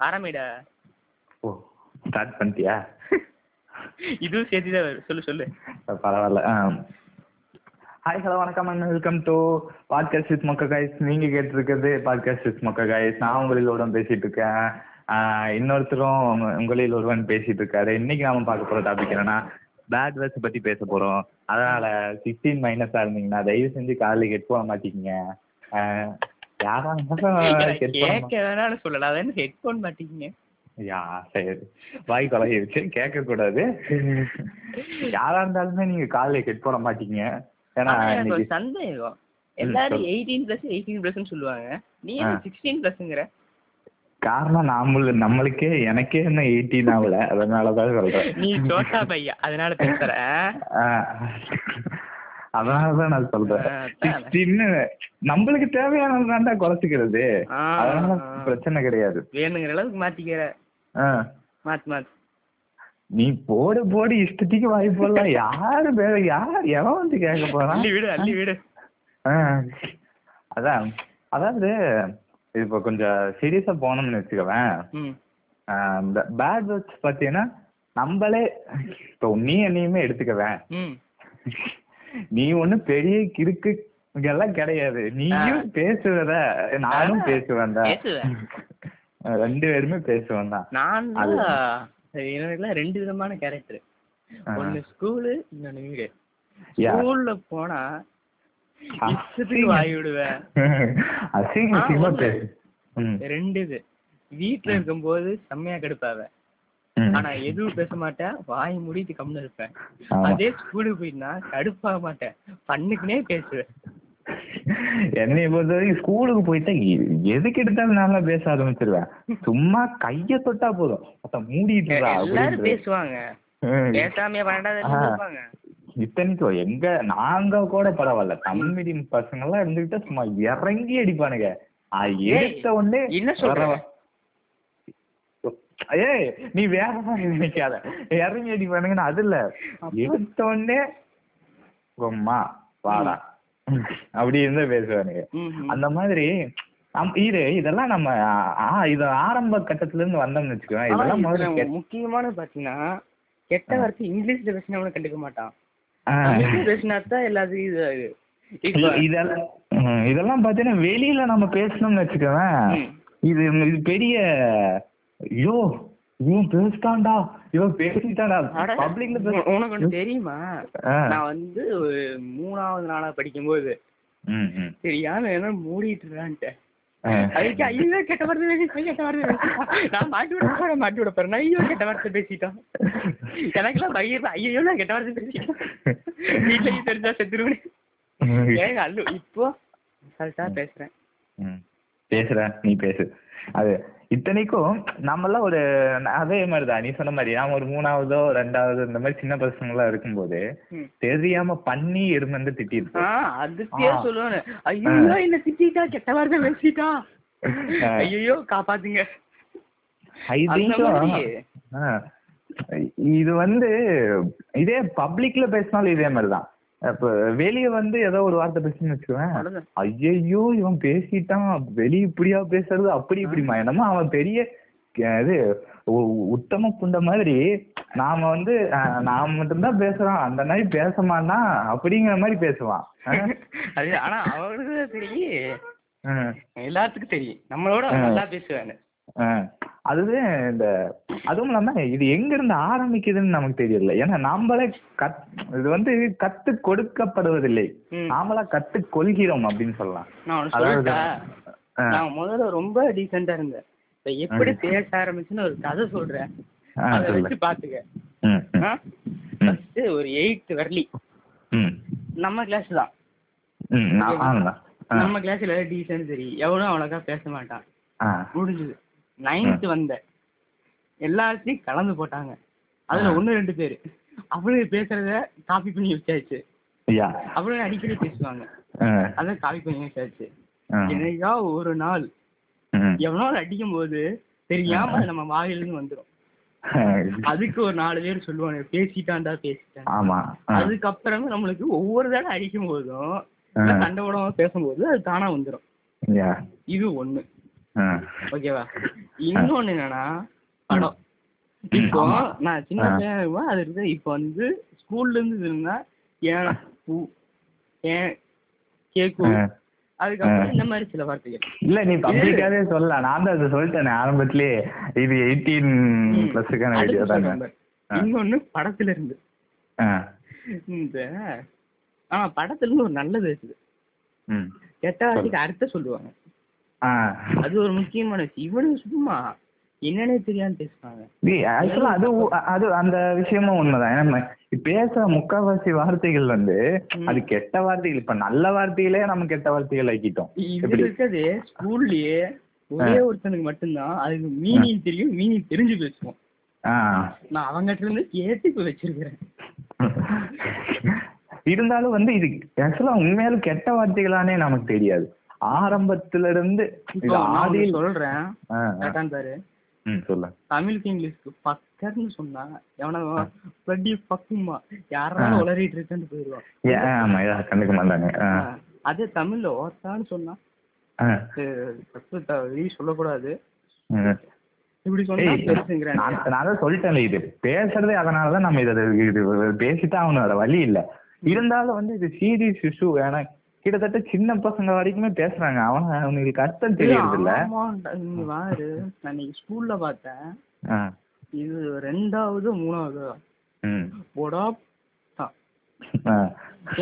ஆரம்பிடா. ஓ start பண்ணிட்டியா? இதுவும் சேர்த்து தான். சொல்லு சொல்லு. பரவாயில்ல. ஹாய் ஹலோ வணக்கம் and welcome to podcast with Mokka guys நீங்க கேட்டிருக்கிறது பாட்காஸ்ட் வித் மொக்க கைஸ் நான் உங்களில் ஒருவன் பேசிட்டு இருக்கேன் இன்னொருத்தரும் உங்க- உங்களில் ஒருவன் பேசிட்டு இருக்காரு இன்னைக்கு நாம பார்க்க போற டாபிக் என்னன்னா பேட் வேர்ட்ஸ் பத்தி பேச போறோம். அதனால சிக்ஸ்டீன் மைனஸா இருந்தீங்கன்னா தயவு செஞ்சு காலையில் ஹெட் போட மாட்டீங்க ஆஹ் யாரா கேட்க வேணாம்னு சொல்லல. அதான் ஹெட்போன் மாட்டீங்க. யா சரி. வாய் கொலையிருச்சு கேட்க கூடாது யாரா இருந்தாலுமே நீங்க காலைல ஹெட் போட மாட்டீங்க. ஏன்னா சந்தேகம் எல்லாரும். எயிட்டீன் பிளஸ் எயிட்டீன் பிளஸ் சொல்லுவாங்க. நீ. சிக்ஸ்டீன் பிளஸ்ங்கிற காரணம் நாமள நம்மளுக்கே எனக்கே என்ன எயிட்டீன் ஆகல. அதனாலதான் சொல்றேன். நீ சோட்டா பையா அதனால பேசுற. அதனாலதான் நான் சொல்றேன். நம்மளுக்கு தேவையானது தான்டா குறைச்சிக்கிறது. அதனால. பிரச்சனை கிடையாது. வேணுங்கிற அளவுக்கு மாத்திக்கிற. மாத்து மாத்து. நீ போடு போடு இஷ்டத்துக்கு வாய் போடலாம். யாரு வேற யார் எவன் வந்து கேட்க போறான்? விடு அள்ளி விடு. அதான் அதாவது இப்போ கொஞ்சம் சீரியஸா போனோம்னு வச்சுக்கவேன். இந்த பேட் வேர்ட்ஸ் பார்த்தீங்கன்னா நம்மளே இப்போ நீ என்னையுமே எடுத்துக்கவேன். நீ ஒண்ணு பெரிய கிறுக்கு இதெல்லாம் கிடையாது. நீயும் பேசுவத நானும் பேசுவேன் ரெண்டு பேருமே பேசுவேன் தான். நான் எனக்குலாம் ரெண்டு விதமான கேரக்டர். ஒன்னு ஸ்கூலு இன்னொன்னு வீடு. ஸ்கூல்ல போனா வாய் விடுவேன். ரெண்டு இது. வீட்டுல இருக்கும்போது செம்மையா கடுப்பாவ. ம். ஆனா எதுவும் பேச மாட்டேன். வாய் மூடிட்டு கம்முன்னு இருப்பேன். அதே ஸ்கூலுக்கு போயிட்டுனா கடுப்பாக மாட்டேன். பண்ணுக்குனே பேசுவேன். என்னைய பொறுத்த வரைக்கும் ஸ்கூலுக்கு போயிட்டா எதுக்கு எடுத்தாலும் நல்லா பேச ஆரம்பிச்சிருவேன். சும்மா கைய தொட்டா போதும். அத்த மூடிட்டு எல்லாரும். பேசுவாங்க. ம். பேசாமையே பன்னெண்டாவது ஆ. வரைக்கும் இருப்பாங்க. இத்தனைக்கும் எங்க நாங்க கூட பரவாயில்ல. தமிழ் மீடியம் பசங்க எல்லாம் இருந்துகிட்ட சும்மா இறங்கி அடிப்பானுங்க. அது எடுத்த உடனே என்ன சொல்ற? ஏய் நீ வேற மாதிரி நினைக்காத. இறங்கி அடிப்பானுங்கன்னு அது இல்ல. எடுத்த உடனே அம்மா வாடா. அப்படி இருந்தா பேசுவானுங்க. அந்த மாதிரி இது இதெல்லாம் நம்ம இது ஆரம்ப கட்டத்துல இருந்து வந்தோம்னு வச்சுக்கோங்க இதெல்லாம் முதல்ல முக்கியமான பாத்தீங்கன்னா கெட்ட வார்த்தை இங்கிலீஷ்ல பேசினா அவனும் கண்டுக்க மாட்டான். பேசினா தான் இது இதெல்லாம் இதெல்லாம் பாத்தீங்கன்னா வெளியில நம்ம பேசணும்னு வச்சுக்கோவேன் ம். இது இது பெரிய ஐயோ இவன் பேசிட்டான்டா. இவன் பேசிட்டான்டா. அட, பப்ளிக்ல உனக்கு தெரியுமா. நான் வந்து ஒரு மூணாவது நாளா படிக்கும்போது தெரியாம என்ன மூடிட்டு இருக்கான்ட்டேன். அதுக்கு ஐயோ கெட்ட வார்த்தை பேசிட்டான் கெட்ட வார்த்தை நான் மாட்டி விட போறேன் மாட்டி விட போறேன். ஐயோ கெட்ட வார்த்தை பேசிட்டான் எனக்கெல்லாம் பயிர் ஐயோ நான் கெட்ட வார்த்தை பேசிட்டான் வீட்லயும் தெரிஞ்சா செத்துருவேன். ஏங்க அல்லு இப்போ கரெக்டா பேசுறேன். பேசுற நீ பேசு. அது இத்தனைக்கும் நம்மளாம் ஒரு அதே மாதிரிதான். நீ சொன்ன மாதிரி நாம ஒரு மூணாவதோ ரெண்டாவதோ இந்த மாதிரி சின்ன பசங்க எல்லாம் இருக்கும்போது. தெரியாம பண்ணி எருமந்து ஆ திட்டிருப்போம் அதுக்கே. சொல்லுவானு ஐயோ என்ன திட்டிட்டா கெட்ட வார்த்தை பேசிட்டா. ஐயோ காப்பாத்துங்க. இது வந்து இதே பப்ளிக்ல பேசினாலும் இதே மாதிரிதான். இப்ப வெளிய வந்து ஏதோ ஒரு வார்த்தை பேசுன்னு வச்சுக்குவேன் அவ்வளவுதான். ஐயோ இவன் பேசிட்டான். வெளிய இப்படியா பேசுறது? அப்படி இப்படிமா? என்னமோ அவன் பெரிய இது உத்தம புண்ட மாதிரி நாம வந்து நான் மட்டும்தான் பேசுறான் அந்த மாதிரி பேச மாட்டான். அப்படிங்கிற மாதிரி பேசுவான். அது ஆனா அவனுக்கு தெரியும். எல்லாத்துக்கும் தெரியும். நம்மளோட. நல்லா பேசுவானு. ஆஹ் அதுதான் இந்த அதுவும் இல்லாம இது எங்க இருந்து ஆரம்பிக்குதுன்னு நமக்கு தெரியல. ஏன்னா நாமளே கத் இது வந்து கத்து கொடுக்கப்படுவதில்லை. நாமளா கத்து கொள்கிறோம் அப்படின்னு சொல்லலாம். நான் முதல்ல ரொம்ப டீசெண்டா இருந்தேன். இப்ப எப்படி பேச ஆரம்பிச்சுன்னு ஒரு கதை சொல்றேன். அதை. வச்சு பாத்துக்க. ஃபர்ஸ்ட் ஒரு எயித் வரலி. நம்ம கிளாஸ் தான். நம்ம கிளாஸ்ல டீசென்ட் சரி. எவனும் அவ்வளோக்கா பேச மாட்டான். முடிஞ்சது. நைன்த் வந்தேன் எல்லாத்தையும் கலந்து போட்டாங்க. அதுல. ஒண்ணு ரெண்டு பேரு. அவனுக்கு பேசுறத காப்பி பண்ணி வச்சாச்சு. அவனுக்கு அடிக்கடி பேசுவாங்க. அதை காப்பி பண்ணி வச்சாச்சு. என்னைக்கா ஒரு நாள் ம், எவனோ அடிக்கும் போது தெரியாம நம்ம வாயிலிருந்து வந்துரும். அதுக்கு ஒரு நாலு பேர் சொல்லுவாங்க பேசிட்டான்டா பேசிட்டான் ஆமா. அதுக்கப்புறமே நம்மளுக்கு ஒவ்வொரு தடவை அடிக்கும் போதும் சண்டை போடாம பேசும்போது அது தானா வந்துரும். யா, இது ஒண்ணு. ஓகேவா? இன்னொன்னு என்னன்னா படம். இப்போ நான் சின்ன பையன் இருக்கும்போது அது இருக்கு இப்போ வந்து ஸ்கூல்ல இருந்து இருந்தா ஏன் பூ ஏன் கேக்கு. அதுக்கப்புறம் இந்த மாதிரி சில வார்த்தைகள். இல்ல நீ பப்ளிக்காவே சொல்லலாம். நான் தான் அதை சொல்லிட்டேனே. ஆரம்பத்திலேயே இது எயிட்டீன் பிளஸுக்கான வீடியோ. இன்னொன்னு படத்துல இருந்து. இந்த ஆ படத்துல இருந்து ஒரு நல்லது இருக்குது. கெட்ட வார்த்தைக்கு அர்த்தம் சொல்லுவாங்க. ஆ. அது ஒரு முக்கியமான விஷயம். இவனுக்கு சும்மா என்னன்னே தெரியாம பேசுவாங்க. ஆக்சுவலா அது அது அந்த விஷயமும் உண்மைதான். ஏன்னா பேசுற முக்கால்வாசி வார்த்தைகள் வந்து அது கெட்ட வார்த்தைகள். இப்ப நல்ல வார்த்தைகளே நம்ம கெட்ட வார்த்தைகள் ஆக்கிட்டோம். இது இருக்கிறது ஸ்கூல்லயே ஒரே ஒருத்தனுக்கு மட்டும்தான் அதுக்கு மீனிங் தெரியும். மீனிங் தெரிஞ்சு பேசுவோம். நான் அவங்ககிட்ட இருந்து கேட்டு இப்ப வச்சிருக்கிறேன். இருந்தாலும் வந்து இது ஆக்சுவலா உண்மையாலும் கெட்ட வார்த்தைகளானே நமக்கு தெரியாது. ஆரம்பத்துல இருந்து ஆதியில் சொல்றேன். கேட்டான் சொல்ல தமிழுக்கு இங்கிலீஷ்க்கு பக்கர்னு சொன்னா எவனா பட்டி பக்குமா யாராலும் உளறிட்டு இருக்கேன்னு போயிடுவான் கண்டுக்க மாட்டாங்க. அதே தமிழ்ல ஓத்தான்னு சொன்னா வெளிய சொல்லக்கூடாது. நான் சொல்லிட்டேன்ல இது பேசுறதே அதனாலதான் நம்ம இதை இது பேசித்தான் ஆகணும் வேற வழி இல்ல. இருந்தாலும் வந்து இது சீரியஸ் இஷ்யூ ஏன்னா கிட்டத்தட்ட சின்ன பசங்க வரைக்குமே பேசுறாங்க. அவன அவனுக்கு அர்த்தம் தெரியறது இல்ல ஆமாண்டா, நீ வாரு நான் ஸ்கூல்ல பார்த்தேன். இது ரெண்டாவது மூணாவது. போடா தான்.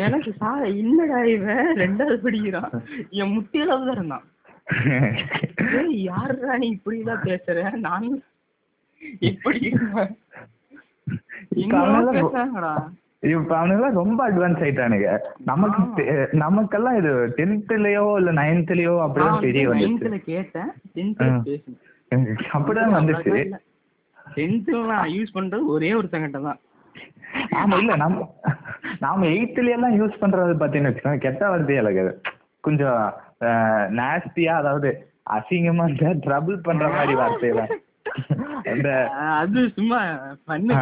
எனக்கு சா என்னடா இவன்? ரெண்டாவது படிக்கிறான். என் முட்டியளவு தான் இருந்தான் யாருடா நீ இப்படி எல்லாம் பேசுற? நான் இப்படி இருக்கேன். இப்ப என்னடா அவனெல்லாம் ரொ- பேசுறாங்கடா இப்ப அவனுங்க ரொம்ப அட்வான்ஸ் ஆயிட்டானுங்க. நமக்கு நமக்கெல்லாம் இது டென்த்லயோ இல்ல நைன்த்லயோ அப்படிதான் தெரிய வந்துச்சு. கேட்டேன். அப்படிதான் வந்துச்சு. டென்த்ல யூஸ் பண்றது ஒரே ஒரு சங்கட்ட தான். ஆமா இல்ல நம்ம நாம எயித்துல எல்லாம் யூஸ் பண்றது பாத்தீங்கன்னு வச்சுக்கோங்க கெட்ட வார்த்தையே இல்ல கொஞ்சம் நாஸ்தியா அதாவது அசிங்கமா இந்த ட்ரபிள் பண்ற மாதிரி வார்த்தையெல்லாம் அந்த அது சும்மா பண்ணு.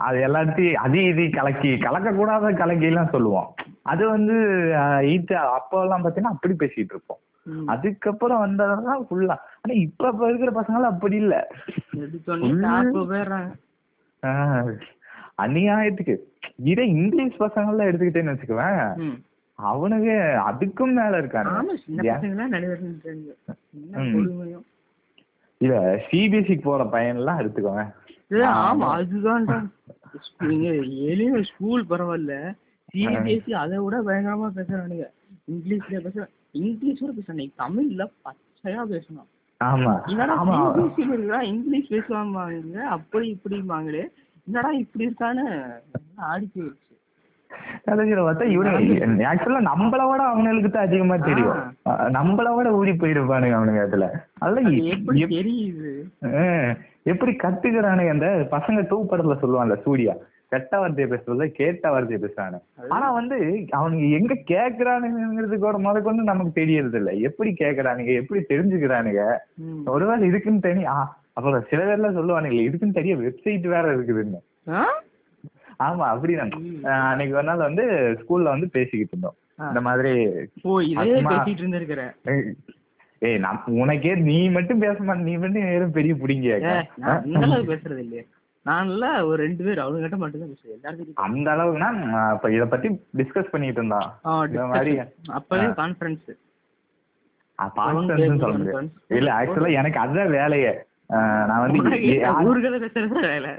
அது எல்லாத்தையும் அது இது கலக்கி கலக்க கூடாத கலக்கி எல்லாம் சொல்லுவோம். அது வந்து எயித்து அப்போ எல்லாம் பாத்தீங்கன்னா அப்படி பேசிட்டு இருப்போம். அதுக்கப்புறம் வந்ததெல்லாம் ஃபுல்லா ஆனா இப்ப இப்ப இருக்கிற பசங்களாம் அப்படி இல்ல. அநியாயத்துக்கு. இதே இங்கிலீஷ் பசங்கள்லாம் எடுத்துக்கிட்டேன்னு வச்சுக்குவேன். ம். அவனுங்க அதுக்கும் மேல? பசங்க எல்லாம். கொடுமையோ. இல்ல சிபிஎஸ்சிக்கு போற பையன் எல்லாம் எடுத்துக்கோங்க. ஏய், ஆமா அதுதான்டா. நீங்க எளிய ஸ்கூல் பரவாயில்ல. சிபிஎஸ்சி அதை விட பயங்கரமா பேசுறானுங்க. இங்கிலீஷ்ல பேசுற இங்கிலீஷ் கூட பேசுறாங்க தமிழ்ல பச்சையா பேசணும். இங்கிலீஷ் பேசுவாங்க அப்படி இப்படிம்பாங்களே. என்னடா இப்படி இருக்கான்னு ஆடி போயிடுச்சு. கடைசியில பார்த்தா இவனுங்க ஆக்சுவலா நம்மள விட அவனுக்கு தான் அதிகமா தெரியும். நம்மள விட ஊறி போயிருப்பானுங்க அவனுங்க அதுல. அதெல்லாம் தெரியுது? எப்படி கத்துக்கிறானுங்க அந்த பசங்க டூ படத்துல சொல்லுவான்ல சூர்யா. கெட்ட வார்த்தையை பேசுறதுல கேட்ட வார்த்தையை பேசுறானு. ஆனா வந்து அவனுங்க எங்க கேக்குறானுங்கிறது கூட முத கொண்டு நமக்கு தெரியறது இல்ல. எப்படி கேக்குறானுங்க எப்படி தெரிஞ்சுக்கிறானுங்க. ஒருவேளை இதுக்குன்னு தனி அப்புறம் சில பேர்லாம் சொல்லுவானுங்களே இதுக்குன்னு தெரிய வெப்சைட் வேற இருக்குதுன்னு? ஆமா அப்படிதான். அன்னைக்கு ஒரு நாள் வந்து ஸ்கூல்ல வந்து பேசிக்கிட்டு இருந்தோம். இந்த மாதிரி ஏய், நான் உனக்கே நீ மட்டும் பேச மாட்டே நீ மட்டும் ஏதும் பெரிய அளவுக்கு பேசுறது இல்லையே. நான்ல ஒரு ரெண்டு பேர் அவங்க கிட்ட மட்டும் தான் பேசுவேன் அந்த அளவுக்குனா இப்ப இத பத்தி டிஸ்கஸ் பண்ணிட்டு இருந்தான். இந்த மாதிரி. அப்பவே கான்ஃபரன்ஸ் பாஸ்டர்ஸ் சொல்ல முடியாது இல்ல ஆக்சுவலா எனக்கு அதுதான் வேலையே. நான் வந்து ஊர்களை பேசுறது வேலை?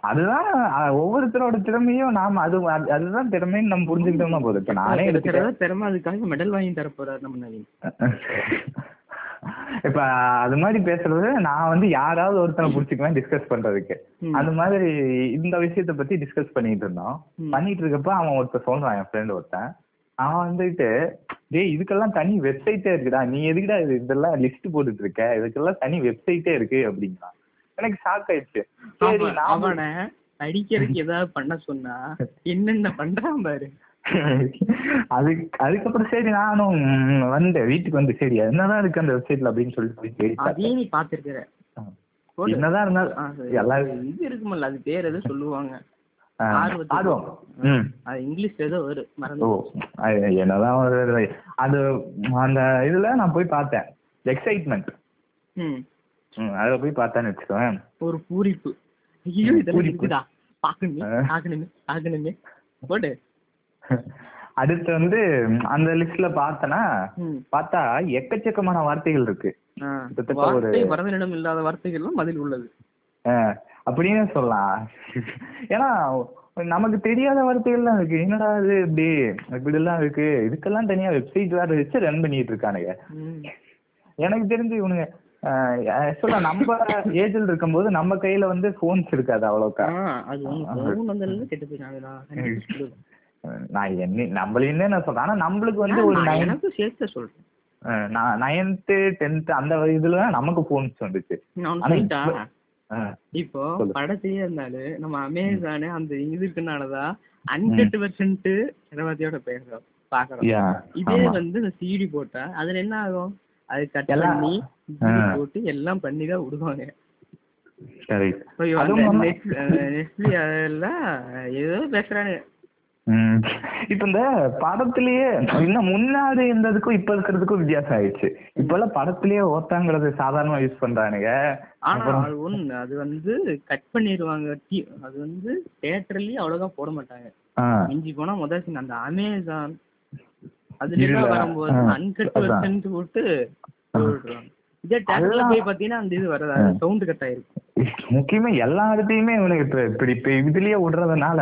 அதுதான் ஒவ்வொருத்தரோட திறமையும் நாம அது அது- அதுதான் திறமைன்னு நம்ம புரிஞ்சுக்கிட்டோம்னா போதும். இப்ப நானே எடுத்துக்கிறேன் திறமை அதுக்காக மெடல் வாங்கி தர போறாரு நம்ம நவீன். இப்ப அது மாதிரி பேசுறது நான் வந்து யாராவது ஒருத்தனை புடிச்சுக்குவேன் டிஸ்கஸ் பண்றதுக்கு. அந்த மாதிரி இந்த விஷயத்த பத்தி டிஸ்கஸ் பண்ணிட்டு இருந்தோம். பண்ணிட்டு இருக்கப்ப அவன் ஒருத்தன் சொல்றான் என் ஃப்ரெண்ட் ஒருத்தன். அவன் வந்துட்டு டேய் இதுக்கெல்லாம் தனி வெப்சைட்டே இருக்குடா. நீ எதுக்குடா இது இதெல்லாம் லிஸ்ட் போட்டுட்டு இருக்க? இதுக்கெல்லாம் தனி வெப்சைட்டே இருக்கு. அப்படிங்கிறான். எனக்கு ஷாக் ஆயிடுச்சு. சரி அவன் அடிக்கிறதுக்கு ஏதாவது பண்ண சொன்னா என்னென்ன பண்றான் பாரு. அதுக்கு அதுக்கப்புறம் சரி நானும் வந்தேன். வீட்டுக்கு வந்து சரி என்னதான் இருக்கு அந்த வெப்சைட்ல அப்படின்னு சொல்லிட்டு. அதையும் நீ பாத்திருக்கிற. என்னதான் இருந்தாலும். எல்லாரும் இது இருக்குமல்ல அது பேர் எதோ சொல்லுவாங்க. ஆஹ், ஆர்வத்துக்கு. ஆர்வம். ம். அது இங்கிலீஷ் ஏதோ அது என்னதான் அது அந்த இதுல நான் போய் பார்த்தேன். எக்ஸைட்மெண்ட் அதுல போய் பார்த்தேன்னு வச்சுக்கோவேன் ஒரு பூரிப்பு. ஐயோ இதெல்லாம். இருக்குதா போடு. அடுத்து வந்து அந்த லிஸ்ட்ல பார்த்தனா பார்த்தா எக்கச்சக்கமான வார்த்தைகள் இருக்கு. வரதனிடம் இல்லாத வார்த்தைகள்லாம் பதில் உள்ளது. அப்படின்னு சொல்லலாம். ஏன்னா நமக்கு தெரியாத வார்த்தைகள்லாம் இருக்கு. என்னடா இது இப்படி? இப்படி எல்லாம் இருக்கு. இதுக்கெல்லாம் தனியா வெப்சைட் வேற வச்சு ரன் பண்ணிட்டு இருக்கானுங்க. எனக்கு தெரிஞ்சு இவனுங்க ஆக்சுவலா நம்ம ஏஜ்ல இருக்கும்போது நம்ம கையில வந்து போன்ஸ் இருக்காது அவ்வளோக்கா. ஆ, அது ஒண்ணு ஃபோன் வந்ததுல கெட்டு போயிட்டாங்கடா. நான் என்ன நம்மளையுமே நான் சொல்றேன். ஆனா நம்மளுக்கு வந்து ஒரு நான் நைன் எனக்கு சேர்த்து சொல்றேன். நைன்த்து டென்த் அந்த இதுல நமக்கு போன்ஸ் வந்துச்சு. நான் இப்ப-. படத்தையே இருந்தாலும் நம்ம அமேசானு அந்த இது இருக்கனாலதான் வெர்ஷன்ட்டு சிரமத்தையோட பேசுறோம் பாக்குறோம் இதே. வந்து இந்த சிடி போட்டா அதுல என்ன ஆகும்? அது கட் பண்ணி போட்டு எல்லாம் பண்ணி தான் விடுவாங்க ஏதோ பேசுறானு. இப்ப இந்த படத்திலேயே இன்னும் முன்னாடி இருந்ததுக்கும் இப்ப இருக்கிறதுக்கும் வித்தியாசம் ஆயிடுச்சு இப்ப எல்லாம் படத்திலேயே ஓத்தாங்கிறது சாதாரணமா யூஸ் பண்றானுங்க. ஒண்ணு அது வந்து கட் பண்ணிடுவாங்க அது வந்து தியேட்டர்லயே அவ்வளவுதான் போட மாட்டாங்க. ஆ, மிஞ்சி போனா முதல் அந்த அமேசான் அதுல வரும்போது அன்கட். வெர்ஷன் போட்டு இதே போய் பாத்தீங்கன்னா அந்த இது வராது. சவுண்ட் கட் ஆயிருக்கும் முக்கியமா எல்லா இடத்தையுமே இவனுக்கு இப்ப இப்படி இப்ப இதுலயே விடுறதுனால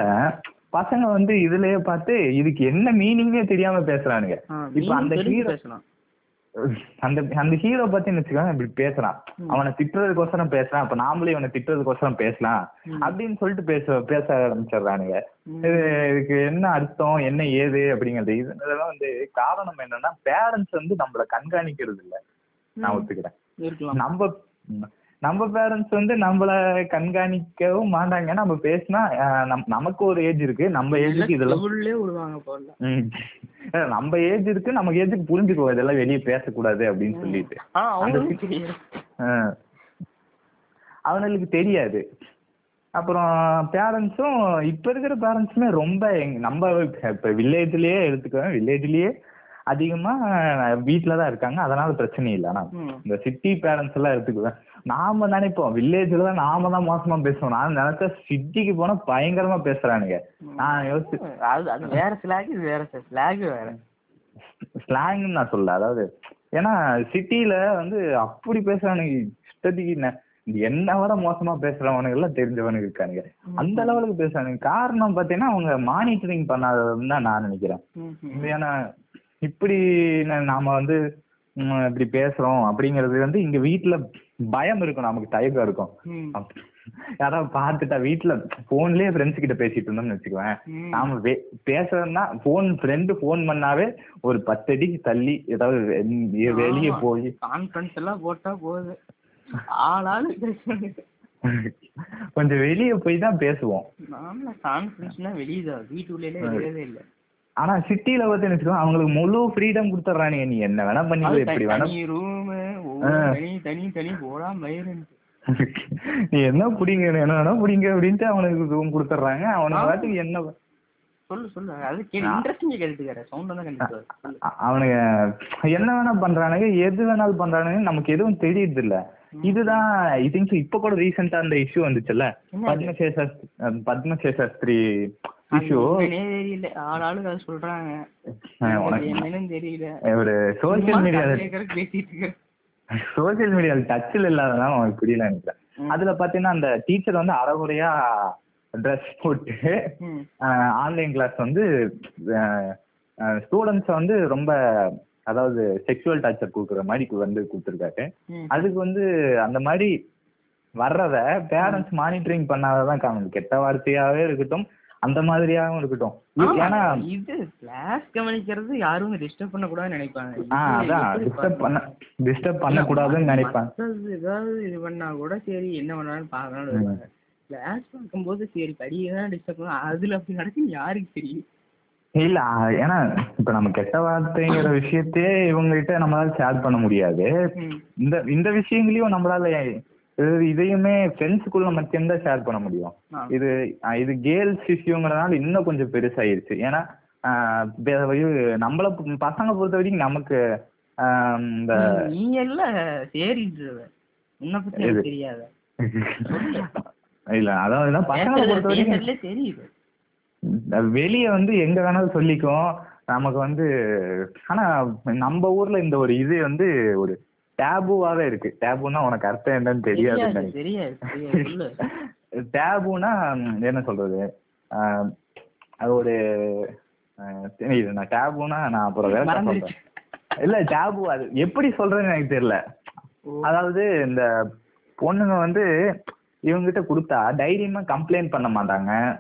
பசங்க வந்து இதுலயே பார்த்து இதுக்கு என்ன மீனிங்கே தெரியாம பேசுறானுங்க. இப்ப அந்த ஹீரோ பேசலாம். அந்த அந்த ஹீரோ பத்தி வச்சுக்கோங்க இப்படி பேசுறான். அவனை திட்டுறதுக்கோசரம் பேசுறான். அப்ப நாமளே இவனை திட்டுறதுக்கோசரம் பேசலாம். அப்படின்னு சொல்லிட்டு பேச பேச ஆரம்பிச்சிடுறானுங்க. இது இதுக்கு என்ன அர்த்தம் என்ன ஏது அப்படிங்கிறது. இது இதெல்லாம் வந்து காரணம் என்னன்னா பேரண்ட்ஸ் வந்து நம்மள கண்காணிக்கிறது இல்ல. நான். ஒத்துக்கிறேன். நம்ம நம்ம பேரண்ட்ஸ் வந்து நம்மள கண்காணிக்கவும் மாட்டாங்க. நம்ம பேசினா நமக்கு ஒரு ஏஜ் இருக்கு. நம்ம ஏஜுக்கு இதெல்லாம் நம்ம ஏஜ் இருக்கு நம்ம ஏஜுக்கு புரிஞ்சுக்கோ இதெல்லாம் வெளியே பேசக்கூடாது அப்படின்னு சொல்லிட்டு. அவனுங்களுக்கு தெரியாது. அப்புறம் பேரண்ட்ஸும் இப்ப இருக்கிற பேரண்ட்ஸுமே ரொம்ப நம்ம இப்ப வில்லேஜ்லயே எடுத்துக்குவேன் வில்லேஜ்லயே அதிகமா வீட்டுல தான் இருக்காங்க. அதனால பிரச்சனை இல்லை. ஆனா. இந்த சிட்டி பேரண்ட்ஸ் எல்லாம் எடுத்துக்குவேன் நாம நினைப்போம். வில்லேஜ்ல தான் நாம தான் மோசமா பேசுவோம். நான் நினைச்சா சிட்டிக்கு போனா பயங்கரமா பேசுறானுங்க. நான் யோசிச்சு அது வேற ஸ்லாக் இது வேற ஸ்லாக் வேற. ஸ்லாங்னு நான் சொல்ல அதாவது ஏன்னா சிட்டில வந்து அப்படி பேசுறானுங்க. இஷ்டத்துக்கு என்ன? என்ன விட மோசமா பேசுறவனுங்க எல்லாம் தெரிஞ்சவனுங்க இருக்கானுங்க. அந்த லெவலுக்கு பேசுறானுங்க. காரணம் பாத்தீங்கன்னா அவங்க மானிட்டரிங் பண்ணாததுன்னு தான் நான் நினைக்கிறேன். ஏன்னா இப்படி நாம வந்து இப்படி பேசுறோம் அப்படிங்கிறது வந்து இங்க வீட்டுல பயம் இருக்கும் நமக்கு தயக்கம் இருக்கும். யாராவது பார்த்துட்டா வீட்டுல போன்லயே ஃப்ரெண்ட்ஸ் கிட்ட பேசிட்டு இருந்தோம்னு வச்சுக்குவேன். நாம பேசுறதுன்னா போன் ஃப்ரெண்டு போன் பண்ணாவே ஒரு பத்து அடி தள்ளி ஏதாவது வெளியே. போய். கான்ஃபரன்ஸ் எல்லாம் போட்டா போகுது பேசுறாங்க கொஞ்சம் வெளியே போய் தான் பேசுவோம். நாமள கான்ஃபரன்ஸ்னா வெளியே தான் வீட்டுக்குள்ளே வெளியவே இல்லை. ஆனா சிட்டில பத்தி வச்சுக்கோ அவங்களுக்கு முழு ஃப்ரீடம் கொடுத்துட்றானுங்க. நீ என்ன வேணா பண்ணிக்கோ எப்படி வேணா தனி தனி தனி போடா நீ என்ன புடிங்க என்ன வேணா புடிங்க அப்படின்ட்டு அவனுக்கு ரூம் கொடுத்துட்றாங்க. அவனுக்கு பாட்டுக்கு என்ன சொல்லு சொல்லு. அது இன்ட்ரெஸ்டிங் கேட்டுக்காரு சவுண்ட் தான் அவனுங்க என்ன வேணா பண்றானுங்க எது வேணாலும் பண்றானுங்க நமக்கு எதுவும் தெரியுது இல்ல இதுதான் ஐ திங்க் இப்ப கூட ரீசெண்டா அந்த இஷ்யூ வந்துச்சுல்ல? பத்மசேஷாஸ்திரி பத்மசேஷாஸ்திரி இஷ்யூ தெரியல. ஆளாளுக்கு அதை சொல்றாங்க. உனக்கு என்னன்னு தெரியல. ஒரு சோசியல் மீடியா பேசிட்டு இருக்க சோசியல் மீடியா டச்சில் இல்லாதனால அவனுக்கு புரியல நினைக்கிறேன் ம். அதுல பாத்தீங்கன்னா அந்த டீச்சர் வந்து அறகுறையா ட்ரெஸ் போட்டு. ஆன்லைன் கிளாஸ் வந்து ஸ்டூடெண்ட்ஸ் வந்து ரொம்ப அதாவது செக்ஷுவல் டார்ச்சர் கொடுக்குற மாதிரி வந்து கொடுத்துருக்காரு. அதுக்கு வந்து அந்த மாதிரி வர்றத பேரண்ட்ஸ் மானிட்டரிங் பண்ணாததான் காரணம் கெட்ட வார்த்தையாவே இருக்கட்டும் அந்த மாதிரியாவும் இருக்கட்டும். ஏன்னா இது கிளாஸ் கவனிக்கிறது யாரும் டிஸ்டர்ப் பண்ண கூடாதுன்னு நினைப்பாங்க. ஆ அதான். டிஸ்டர்ப் பண்ண. டிஸ்டர்ப் பண்ணக்கூடாதுன்னு நினைப்பாங்க. மத்தது ஏதாவது இது பண்ணா கூட சரி என்ன பண்ணாலும் வருவாங்க. கிளாஸ் பார்க்கும்போது சரி படியை தான் டிஸ்டர்ப் பண்ண அதுல அப்படி நடக்குன்னு யாருக்கு தெரியும்? இல்ல ஏன்னா இப்ப நம்ம கெட்ட வார்த்தைங்கிற விஷயத்தையே இவங்க கிட்ட நம்மளால ஷேர் பண்ண முடியாது. இந்த இந்த விஷயங்களையும் நம்மளால இது இதையுமே ஃப்ரெண்ட்ஸுக்குள்ள மட்டும்தான் ஷேர் பண்ண முடியும். இது இது கேர்ள்ஸ் இஷ்யூங்கிறதுனால இன்னும் கொஞ்சம் பெருசாயிருச்சு. ஏன்னா நம்மள பசங்க பொறுத்த வரைக்கும் நமக்கு இந்த நீ எல்லாம் சரி உன்னை பத்தி தெரியாத. இல்ல அதாவது பசங்களை பொறுத்த வரைக்கும் வெளிய வந்து எங்க வேணாலும் சொல்லிக்கும். நமக்கு வந்து ஆனா நம்ம ஊர்ல இந்த ஒரு இது வந்து ஒரு டேபுவாவே இருக்கு. டேபுனா உனக்கு அர்த்தம் என்னன்னு தெரியாது டேபுனா என்ன சொல்றது? அது ஒரு தெரியுது நான் டேபுனா நான் அப்புறம் வேற. சொல்றேன்? இல்ல டேபு அது எப்படி சொல்றேன்னு எனக்கு தெரியல. அதாவது இந்த பொண்ணுங்க வந்து இவங்ககிட்ட கொடுத்தா தைரியமா கம்ப்ளைண்ட் பண்ண மாட்டாங்க.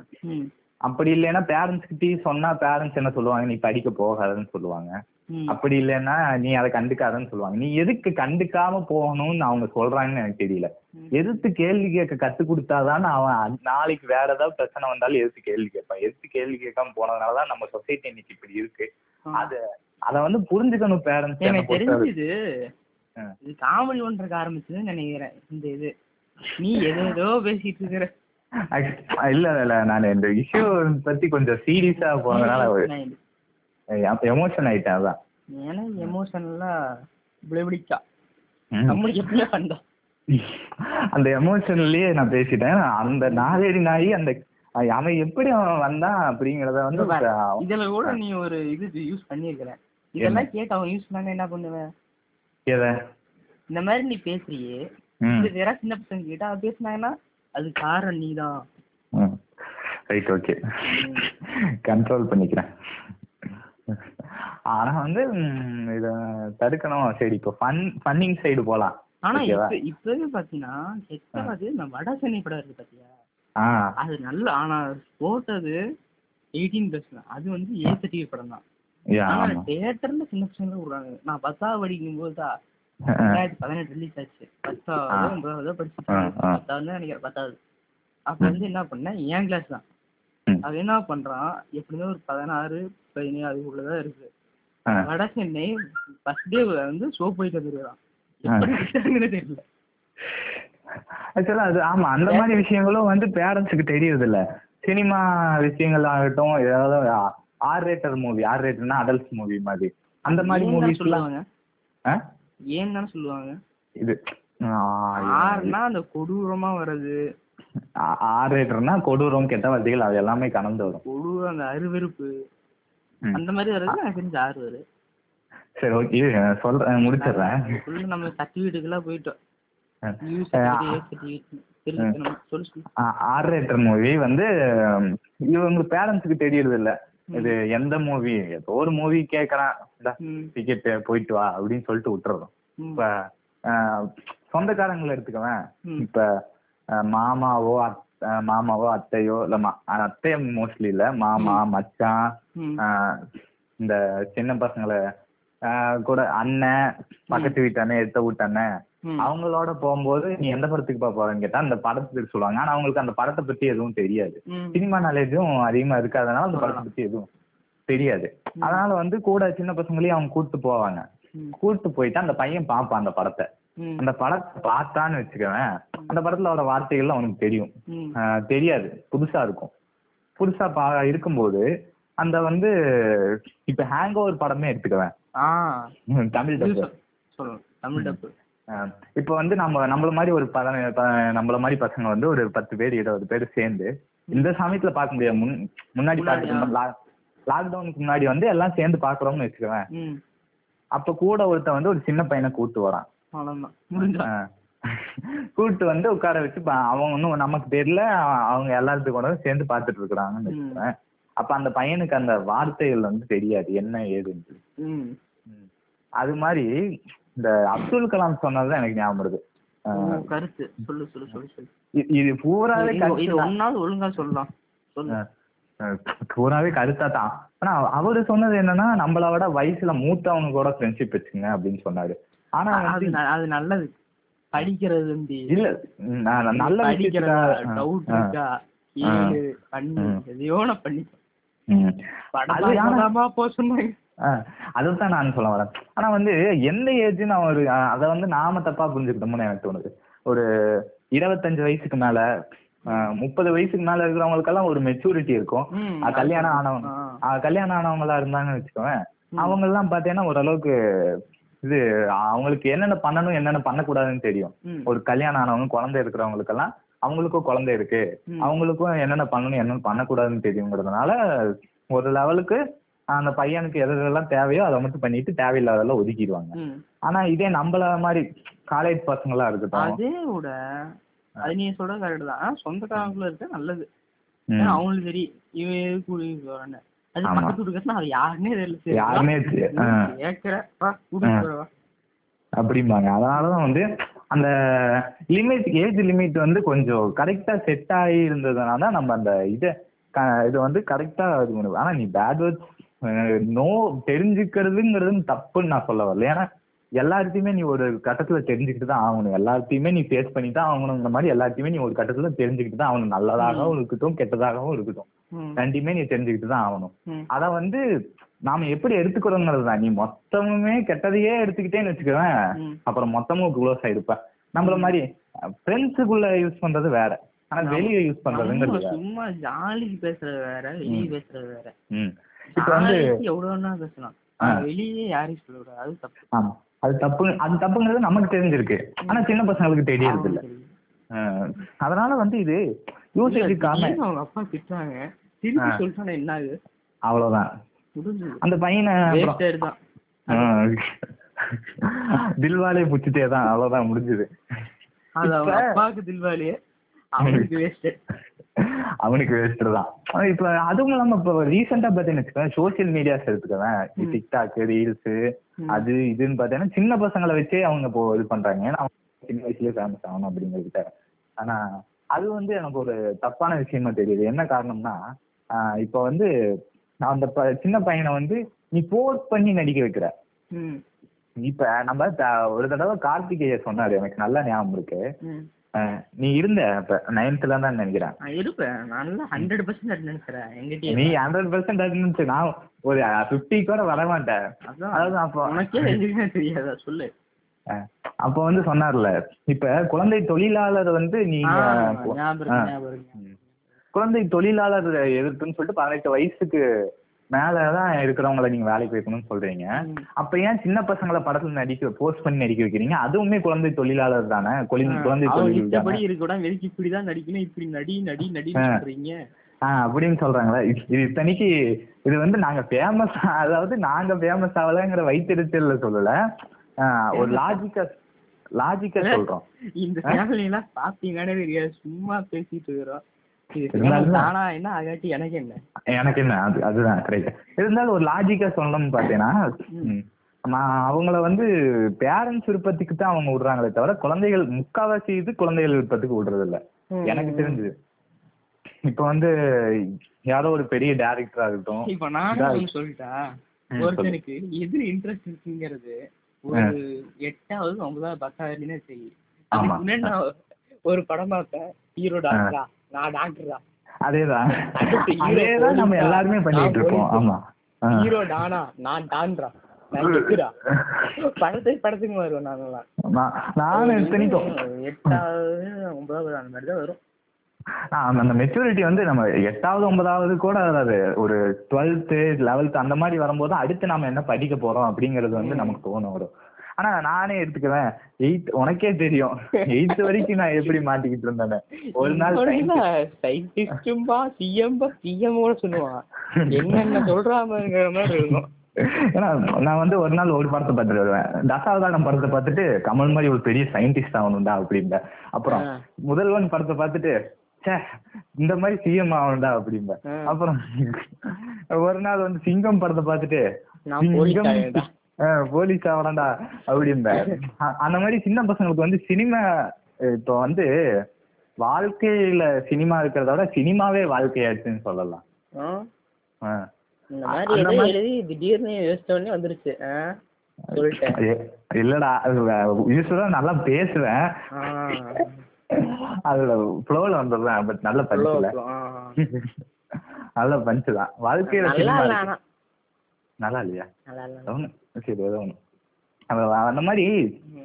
அப்படி இல்லைன்னா பேரண்ட்ஸ் கிட்டயும் சொன்னா பேரண்ட்ஸ் என்ன சொல்லுவாங்க? நீ படிக்க போகாதன்னு சொல்லுவாங்க. அப்படி இல்லைன்னா நீ அதை கண்டுக்காதன்னு சொல்லுவாங்க. நீ எதுக்கு கண்டுக்காம போகணும்னு அவங்க சொல்றாங்கன்னு எனக்கு தெரியல. எதிர்த்து கேள்வி கேட்க கத்து கொடுத்தாதான் அவன் நாளைக்கு வேற ஏதாவது பிரச்சனை வந்தாலும் எதிர்த்து கேள்வி கேட்பான். எதிர்த்து கேள்வி கேட்காம போனதுனாலதான் நம்ம சொசைட்டி இன்னைக்கு இப்படி இருக்கு. அது அத வந்து புரிஞ்சுக்கணும் பேரண்ட்ஸ் எனக்கு தெரிஞ்சது. இது காமெடி பண்றதுக்கு ஆரம்பிச்சதுன்னு நினைக்கிறேன். இந்த இது. நீ ஏதோ பேசிட்டு இருக்கிற. இல்ல இல்ல நான் இந்த இஷ்யூ பத்தி கொஞ்சம் சீரியஸா போனதுனால எமோஷன் ஆயிட்டேன் அதான். ஏன்னா எமோஷனல்லாம் விளைவிடிக்கா ம். நம்மளுக்கு எப்படியா வந்தோம் அந்த எமோஷன்லயே நான் பேசிட்டேன். அந்த நாலேடி நாய் அந்த அவன் எப்படி அவன் வந்தான் அப்படிங்கறத வந்து இதுல கூட நீ ஒரு இது யூஸ் பண்ணிருக்கிற இதெல்லாம் கேட்டு அவன் யூஸ் பண்ணா என்ன பண்ணுவேன் இந்த மாதிரி நீ பேசுறியே. சின்ன பசங்க கிட்ட அவன் பேசினாங்கன்னா அது காரணம் நீதான். ரைட் ஓகே கண்ட்ரோல் பண்ணிக்கிறேன். ஆனா வந்து இத தடுக்கணும் சரி இப்போ ஃபன் ஃபன்னிங் சைடு போலாம். ஆனா? இப்ப இப்பவே பாத்தீங்கன்னா கெட்டது இந்த வட சென்னை படம் இருக்கு பாத்தியா? அது நல்ல ஆனா போட்டது எயிட்டீன் பிளஸ் அது வந்து ஏ சர்டிஃபிகேட் படம் தான் தியேட்டர்ல சின்ன பசங்க விடுறாங்க. நான் பத்தாவது படிக்கும் போது தான் ரெண்டாயிரத்தி பதினெட்டு ரிலீஸ் ஆச்சு. பத்தாவது. ஒன்பதாவது படிச்சுட்டு. பத்தாவது நினைக்கிறேன் பத்தாவது. அப்ப வந்து என்ன பண்ணேன்? என் கிளாஸ் தான். அவன் என்ன பண்றான்? எப்படின்னா ஒரு பதினாறு பதினேழு அதுக்குள்ளதான் இருக்கு. வட சென்னை ஃபர்ஸ்ட் டே வந்து ஷோ போயிட்டு வந்துருக்கான் தெரியல. ஆக்சுவலா அது ஆமா அந்த மாதிரி விஷயங்களும் வந்து பேரண்ட்ஸுக்கு தெரியறது இல்ல சினிமா விஷயங்கள் ஆகட்டும் ஏதாவது ஆர் ரேட்டர் மூவி ஆர் ரேட்டர்னா அடல்ட் மூவி மாதிரி. அந்த மாதிரி மூவிஸ் சொல்லுவாங்க? ஆ ஏன் தானே சொல்லுவாங்க இது ஆறுனா அந்த கொடூரமா வர்றது. ஆர் ரேட்டர்னா கொடூரம் கெட்ட வார்த்தைகள் அது எல்லாமே கலந்து வரும். கொடூரம் அந்த அருவெருப்பு. அந்த மாதிரி வர்றது எனக்கு தெரிஞ்ச ஆறு வரு. சரி ஓகே சொல்றேன் முடிச்சிடுறேன். நம்ம சர்டிஃபிகேட்டுக்கெல்லாம் போயிட்டோம். ஆ. யூ சர்டிஃபிகேட் ஏ சர்டிஃபிகேட் தெரிஞ்சுக்கணும். சொல்லு சொல்லு. ஆர் ரேட்டர் மூவி வந்து இவங்க பேரண்ட்ஸுக்கு தெரியறது இல்ல இது எந்த மூவி ஏதோ ஒரு மூவி கேக்குறான். ம். டிக்கெட் போயிட்டு வா அப்படின்னு சொல்லிட்டு விட்டுறோம் இப்ப சொந்தக்காரங்களை எடுத்துக்கவேன். இப்ப மாமாவோ மாமாவோ அத்தையோ இல்ல மா- அத்தைய மோஸ்ட்லி இல்ல. மாமா மச்சான் இந்த சின்ன பசங்களை கூட அண்ணன் பக்கத்து வீட்டு அண்ணன் எடுத்த வீட்டு அண்ணன். அவங்களோட போகும்போது நீ எந்த படத்துக்கு போறேன்னு கேட்டா அந்த படத்துக்கு சொல்லுவாங்க. ஆனா அவங்களுக்கு அந்த படத்தை பத்தி எதுவும் தெரியாது. சினிமா நாலேஜும் அதிகமா இருக்காதனால அந்த படத்தை பத்தி எதுவும் தெரியாது. அதனால வந்து கூட சின்ன பசங்களையும் அவங்க கூட்டு போவாங்க. கூட்டு போயிட்டு அந்த பையன் பார்ப்பான் அந்த படத்தை. அந்த படத்தை பார்த்தான்னு வச்சுக்கவேன் அந்த படத்துல வர வார்த்தைகள் அவனுக்கு தெரியும். தெரியாது. புதுசா இருக்கும். புதுசா பா இருக்கும்போது அந்த வந்து இப்ப ஹேங் ஓவர் படமே எடுத்துக்கவேன். தமிழ் டப்பு தமிழ் டப்பு இப்ப வந்து நம்ம நம்மள மாதிரி ஒரு பத நம்மள மாதிரி பசங்க வந்து ஒரு பத்து பேர் இருபது பேர் சேர்ந்து இந்த சமயத்துல பார்க்க முடியாது முன் முன்னாடி பார்த்துட்டு லாக்டவுனுக்கு முன்னாடி வந்து எல்லாம் சேர்ந்து பாக்குறோம்னு வச்சுக்கவேன். அப்ப கூட ஒருத்தன் வந்து ஒரு சின்ன பையனை கூட்டு வரான். கூட்டு வந்து உட்கார வச்சு அவன் ஒன்றும் நமக்கு தெரியல அவ- அவங்க எல்லாத்துக்கும் கூட சேர்ந்து பார்த்துட்டு இருக்கிறாங்கன்னு. வச்சுக்கவேன். அப்ப அந்த பையனுக்கு அந்த வார்த்தைகள் வந்து தெரியாது. என்ன ஏதுன்னு. அது மாதிரி இந்த அப்துல் கலாம் சொன்னதுதான் எனக்கு ஞாபகம் வருது. கருத்து. சொல்லு சொல்லு சொல்லு இது பூராவே இது-. ஒன்னாவது ஒழுங்கா சொல்லலாம். சொல்லு. பூராவே கருத்தா தான். ஆனா அவரு சொன்னது என்னன்னா நம்மள விட வயசுல மூத்தவங்க கூட ஃப்ரெண்ட்ஷிப் வச்சுங்க அப்படின்னு சொன்னாரு. ஆனா அது நல்லது. படிக்கிறது இல்ல நல்ல படிக்கிறதா டவுட் இருக்கா? பண்ணு. எதையோ பண்ணி. படம் போ சொன்னாங்க அதுதான் நான் சொல்ல வரேன். ஆனா வந்து எந்த ஏஜ்னு அவர் அதை வந்து நாம தப்பா புரிஞ்சுக்கிட்டோம்னு எனக்கு தோணுது. ஒரு இருபத்தஞ்சு வயசுக்கு மேல முப்பது வயசுக்கு மேல இருக்கிறவங்களுக்கெல்லாம் ஒரு மெச்சூரிட்டி இருக்கும். கல்யாணம் ஆனவங்க கல்யாணம் ஆனவங்களா இருந்தாங்கன்னு வச்சுக்கோவேன் ம். அவங்க எல்லாம் பாத்தீங்கன்னா ஓரளவுக்கு இது அவங்களுக்கு என்னென்ன பண்ணணும் என்னென்ன பண்ணக்கூடாதுன்னு தெரியும். ஒரு கல்யாணம் ஆனவங்க குழந்தை இருக்கிறவங்களுக்கெல்லாம் அவங்களுக்கும் குழந்தை இருக்கு. அவங்களுக்கும் என்னென்ன பண்ணணும் என்னென்ன பண்ணக்கூடாதுன்னு தெரியுங்கிறதுனால ஒரு லெவலுக்கு அந்த பையனுக்கு எது எதெல்லாம் தேவையோ அதை மட்டும் பண்ணிட்டு தேவையில்லாதெல்லாம் ஒதுக்கிடுவாங்க. ஆனா இதே நம்மள மாதிரி காலேஜ் பசங்களா இருக்கட்டும். அதே விட அது நீ சொல்றது கரெக்ட் தான். சொந்தக்காரங்களுக்குள்ள இருக்க நல்லது. ம். ஏன்னா அவங்களுக்கு தெரியும் இவன் எதுக்கு போறான்னு அது. பக்கத்து வீட்டுக்கு அது யாருன்னே தெரியல. சரி, கூட்டிட்டு போறவா. அப்படிம்பாங்க. அதனாலதான் வந்து அந்த லிமிட் ஏஜ் லிமிட் வந்து கொஞ்சம் கரெக்டா செட் ஆகி இருந்ததுனால தான் நம்ம அந்த இதை இது வந்து கரெக்டா இது பண்ணுவோம் ஆனா நீ பேட் வேர்ட்ஸ் நோ தெரிஞ்சுக்கிறதுங்கிறது தப்புன்னு நான் சொல்ல வரல. ஏன்னா எல்லாத்தையுமே நீ ஒரு கட்டத்துல தெரிஞ்சுக்கிட்டு தான் ஆகணும். எல்லாத்தையுமே நீ ஃபேஸ் பண்ணி தான் ஆகணுங்கிற மாதிரி எல்லாத்தையுமே நீ ஒரு கட்டத்துல தெரிஞ்சுக்கிட்டு தான் ஆகணும். நல்லதாகவும் இருக்கட்டும் கெட்டதாகவும் இருக்கட்டும். ரெண்டுமே நீ தெரிஞ்சுக்கிட்டு தான் ஆகணும். அத வந்து நாம எப்படி எடுத்துக்கிறோங்கிறது தான். நீ மொத்தமுமே கெட்டதையே எடுத்துக்கிட்டேன்னு வச்சுக்கவேன் ம். அப்புறம் மொத்தமும் க்ளோஸ் ஆயிருப்ப. நம்மள மாதிரி ஃப்ரெண்ட்ஸுக்குள்ள யூஸ் பண்றது வேற. ஆனா வெளியே யூஸ் பண்றதுங்கிறது சும்மா ஜாலிக்கு பேசுறது வேற வெளியே பேசுறது வேற. இப்ப வந்து ஜாலிக்கு எவ்வளவு வேணா பேசலாம் வெளியே யாரையும் சொல்லக்கூடாது அது தப்பு. ஆமா. அது தப்பு அது தப்புங்கிறது நமக்கு தெரிஞ்சிருக்கு. ஆனா சின்ன பசங்களுக்கு தெரியறது இல்ல அதனால வந்து இது திடீர்னு அவங்க அப்பா திட்டுறாங்க. திருப்பி சொல்லிட்டானே என்ன ஆகுது அவ்வளவுதான். முடிஞ்சது அந்த பையனை தில்வாலே புச்சிட்டே தான் அவ்வளவுதான் முடிஞ்சது. அது அவங்க அப்பாவுக்கு தில்வாலியே அவனுக்கு வேஸ்டர் அவனுக்கு வேஸ்ட் தான். இப்ப அதுவும் இல்லாம இப்ப ரீசெண்டா பாத்தீங்கன்னு வச்சுக்கோங்க சோசியல் மீடியாஸ் எடுத்துக்கவேன் டிக்டாக் ரீல்ஸ் அது இதுன்னு பாத்தீங்கன்னா சின்ன பசங்களை வச்சே அவங்க இப்போ இது பண்றாங்க. ஏன்னா சின்ன வயசுலயே ஃபேமஸ் ஆகணும் அப்படிங்கிறதுக்கிட்ட ஆனா அது வந்து எனக்கு ஒரு தப்பான விஷயமா தெரியுது. என்ன காரணம்னா இப்ப வந்து நான் அந்த சின்ன பையனை வந்து நீ போர்ஸ் பண்ணி நடிக்க வைக்கிற. இப்ப நம்ம ஒரு தடவை கார்த்திகேய சொன்னாரு எனக்கு நல்லா ஞாபகம் இருக்கு. நீ இருந்த இப்ப நைன்த்ல தான் நினைக்கிறேன். நான் இருப்பேன். நல்லா ஹண்ட்ரட் பர்சன்ட் நீ ஹண்ட்ரட் பர்சன்ட் அட்டன்ஸ் நான் ஒரு ஃபிஃப்டி கூட வர மாட்டேன். அதாவது அப்போ. உனக்கே எதுவுமே தெரியாதா? சொல்லு. அப்போ வந்து சொன்னார்ல இப்ப குழந்தை தொழிலாளர் வந்து நீங்க. குழந்தை தொழிலாளர் எதிர்ப்புன்னு சொல்லிட்டு பதினெட்டு வயசுக்கு மேலதான் இருக்கிறவங்கள நீங்க வேலைக்கு வைக்கணும்னு சொல்றீங்க. அப்ப ஏன் சின்ன பசங்களை படத்துல நடிக்க போஸ்ட் பண்ணி நடிக்க வைக்கிறீங்க? அதுவுமே குழந்தை தொழிலாளர் தானே? குழந்தை குழந்தை அவங்க தொழில் தானே? இஷ்டப்படி இருக்கக்கூடாது வெறுக்கி இப்படிதான் நடிக்கணும்? இப்படி நடி நடி நடி சொல்றீங்க. அப்படின்னு சொல்றாங்களா. இது இது இத்தனைக்கு இது வந்து நாங்க ஃபேமஸ் அதாவது நாங்க ஃபேமஸ் ஆகலைங்கிற வைத்தெரிச்சல்ல சொல்லல. ஆஹ் ஒரு லாஜிக்கா லாஜிக்கா சொல்றோம். இந்த சேனல் எல்லாம் பாத்தீங்கன்னு சும்மா பேசிட்டு இருக்கிறோம். எனக்கு என்ன? அது அதுதான் கரெக்ட் இருந்தாலும் ஒரு லாஜிக்கா சொல்லணும்னு பாத்தீங்கன்னா நான் அவங்கள வந்து பேரண்ட்ஸ் விருப்பத்துக்கு தான் அவங்க விடுறாங்களே தவிர குழந்தைகள் முக்காவாசி இது குழந்தைகள் விருப்பத்துக்கு விடுறது இல்ல எனக்கு தெரிஞ்சது இப்ப வந்து யாரோ ஒரு பெரிய டேரக்டரா இருக்கட்டும் இப்ப நானே சொல்லிட்டா ஒருத்தனுக்கு எதுல இன்ட்ரெஸ்ட் இருக்குங்கிறது ஒரு எட்டாவது ஒன்பதாவது பத்தாவது நான் ஒரு படம் பார்த்தேன். ஹீரோ டாக்டரா நான் டாக்டரா அதேதான். நம்ம? எல்லாருமே பண்ணிட்டு இருக்கோம்? ஆமா. ஹீரோ டானா நான்? டான்ரா படத்துக்கு படத்துக்கு வருவேன் நாங்கெல்லாம். நான் நானும் இத்தனைக்கும் எட்டாவது ஒன்பதாவது அந்த மாதிரி தான் வரும். அந்த- மெச்சூரிட்டி வந்து நம்ம எட்டாவது ஒன்பதாவது கூட வராது. ஒரு டுவெல்த்து லெவல்த் அந்த மாதிரி வரும்போது அடுத்து நாம என்ன படிக்க போறோம் அப்படிங்கிறது வந்து நமக்கு தோணும். வரும் ஆனா நானே எடுத்துக்குவேன். எயித் உனக்கே தெரியும். எயித்து வரைக்கும் நான் எப்படி மாட்டிக்கிட்டு இருந்தேன் ஒரு நாள் சயின்டிஸ்டும்பா சிஎம்பா சிஎம் கூட சொல்லுவான். என்னென்ன சொல்றாமங்கிற மாதிரி இருக்கும். ஏன்னா நான் வந்து ஒரு நாள் ஒரு படத்தை பார்த்துட்டு வருவேன். தசாவதாரம் படத்தை பார்த்துட்டு கமல் மாதிரி ஒரு பெரிய சயின்டிஸ்ட் ஆகணும்டா அப்படிம்ப. அப்புறம். முதல்வன் படத்தை பார்த்துட்டு ச்சே இந்த மாதிரி சிஎம் ஆகணும்டா அப்படிம்ப. அப்புறம் ஒரு நாள் வந்து சிங்கம் படத்தை பார்த்துட்டு போலீஸ் சிங்கம் ஆயிடுறேன்டா. ஆ, போலீஸ் ஆகணும்டா அப்படிம்ப அ- அந்த மாதிரி சின்ன பசங்களுக்கு வந்து சினிமா இப்போ வந்து வாழ்க்கையில சினிமா இருக்கிறத விட சினிமாவே வாழ்க்கையாச்சுன்னு சொல்லலாம். எழுதி திடீர்னு யோசிச்ச உடனே வந்துருச்சு இல்லடா யூஸ்வலா நல்லா பேசுவேன். அதுல ஃப்ளோல வந்துடுறேன் பட் நல்ல ஆ. நல்ல பஞ்சு தான் வாழ்க்கையில நல்லா இல்லையா? சரி ஏதோ அந்த மாதிரி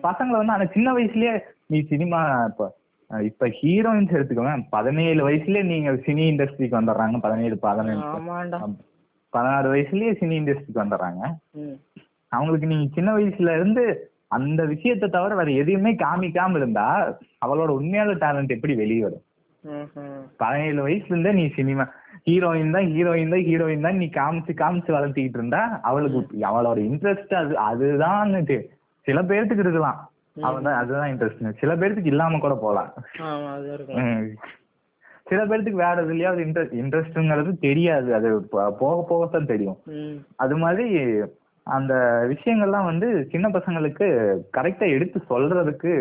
பசங்களை வந்து அந்த சின்ன வயசுலயே நீ சினிமா இப்போ இப்ப ஹீரோயின்ஸ் எடுத்துக்கோங்க. பதினேழு வயசுலயே நீங்க சினி இண்டஸ்ட்ரிக்கு வந்துடுறாங்க. பதினேழு ஆமாண்டா. பதினாறு வயசுலயே சினி இண்டஸ்ட்ரிக்கு வந்துடுறாங்க. அவங்களுக்கு நீங்க சின்ன வயசுல இருந்து அந்த விஷயத்தை தவிர வேற எதையுமே காமிக்காம இருந்தா அவளோட உண்மையான டேலண்ட் எப்படி வெளியே வரும். பதினேழு வயசுல இருந்தே நீ சினிமா ஹீரோயின் தான் ஹீரோயின் தான் ஹீரோயின் தான். நீ காமிச்சு காமிச்சு வளர்த்திக்கிட்டு இருந்தா அவளுக்கு அவளோட இன்ட்ரெஸ்ட் அது அதுதான் சில பேர்த்துக்கு இருக்கலாம். அவன் அதுதான் இன்ட்ரெஸ்ட் சில பேர்த்துக்கு இல்லாம கூட போலாம். சில பேர்த்துக்கு வேற எதுலயாவது இன்ட்ரெஸ்ட் இன்ட்ரெஸ்ட்ங்கிறது தெரியாது. அது போக போகத்தான் தெரியும். அது மாதிரி அந்த விஷயங்கள்லாம் வந்து சின்ன பசங்களுக்கு கரெக்டா எடுத்து சொல்றதுக்கு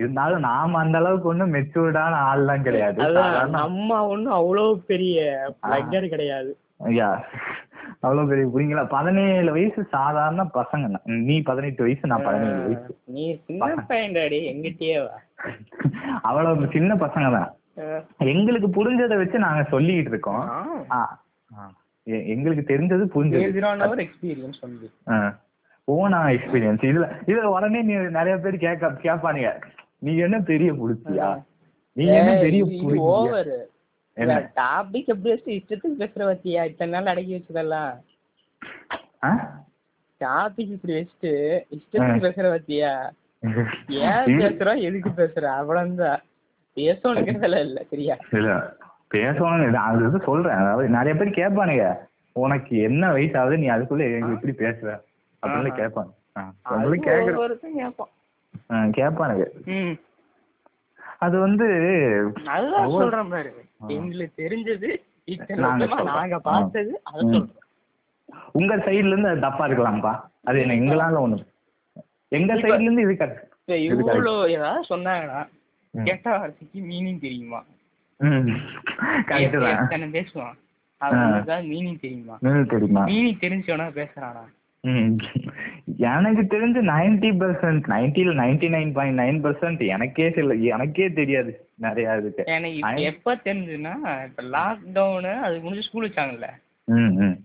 இருந்தாலும் நாம அந்த அளவுக்கு ஒண்ணும் மெச்சூர்டான ஆள்லாம் கிடையாது. அதான் சாதாரண நம்ம ஒண்ணும் அவ்வளவு பெரிய பிளக்கர் கிடையாது. ஐயா அவ்வளவு பெரிய புரியுங்களா? பதினேழு வயசு சாதாரண பசங்க. நீ பதினெட்டு வயசு நான் பதினேழு வயசு. நீ சின்ன பையன்டாடி எங்கிட்டயே அவ்வளவு சின்ன பசங்க தான். எங்களுக்கு புரிஞ்சதை வச்சு நாங்க சொல்லிட்டு இருக்கோம். எங்களுக்கு தெரிஞ்சது புரிஞ்சது. only. ஓனா எக்ஸ்பீரியன்ஸ் இதுல இதுல உடனே நீ நிறைய பேர் கேட்க கேட்பானுங்க. நீ என்ன பெரிய புடிச்சியா? நீ என்ன புடிச்சியா. என்ன? டாபிக் எப்படி வச்சு இஷ்டத்துக்கு பேசுற பத்தியா? இத்தனை நாள் அடக்கி வச்சதெல்லாம்? டாபிக் இப்படி வச்சுட்டு இஷ்டத்துக்கு பேசுற பத்தியா? ஏன் பேசுறோம் எதுக்கு பேசுற? அவ்வளவுதான். பேசணுங்கிறதுல இல்ல சரியா? இல்ல பேசணும் அது இது சொல்றேன். அதாவது நிறைய பேர் கேட்பானுங்க. உனக்கு என்ன வயசு ஆகுது நீ அதுக்குள்ள இப்படி பேசுற? அப்படின்னு. கேட்பாங்க. ஆ, கேட்பானுங்க அது வந்து அதுதான் ஒவ்வொரு- சொல்றேன் பாரு. எங்களுக்கு தெரிஞ்சது நாங்க பார்த்தது அதை ம். சொல்றோம். உங்க சைடுல இருந்து அது தப்பா இருக்கலாம்ப்பா. அது என்ன எங்களால ஒண்ணு. எங்க சைடுல இருந்து இது கரெக்ட். இவ்வளோ ஏதாவது சொன்னாங்கன்னா. கெட்ட வார்த்தைக்கு மீனிங் தெரியுமா? கரெக்ட் தான். பேசுவான்? அவனுக்கு மீனிங் தெரியுமா? ம், தெரியுமா? மீனிங் தெரிஞ்சவனா பேசுறானா. எனக்கு தெரிஞ்சு ninety percent நைன்டில ninety nine point nine percent எனக்கே சில எனக்கே தெரியாது நிறைய இதுக்கு. எனக்கு எப்ப தெரிஞ்சுன்னா இப்ப லாக்டவுனு அதுக்கு முடிஞ்சு ஸ்கூல் வச்சாங்கல்ல.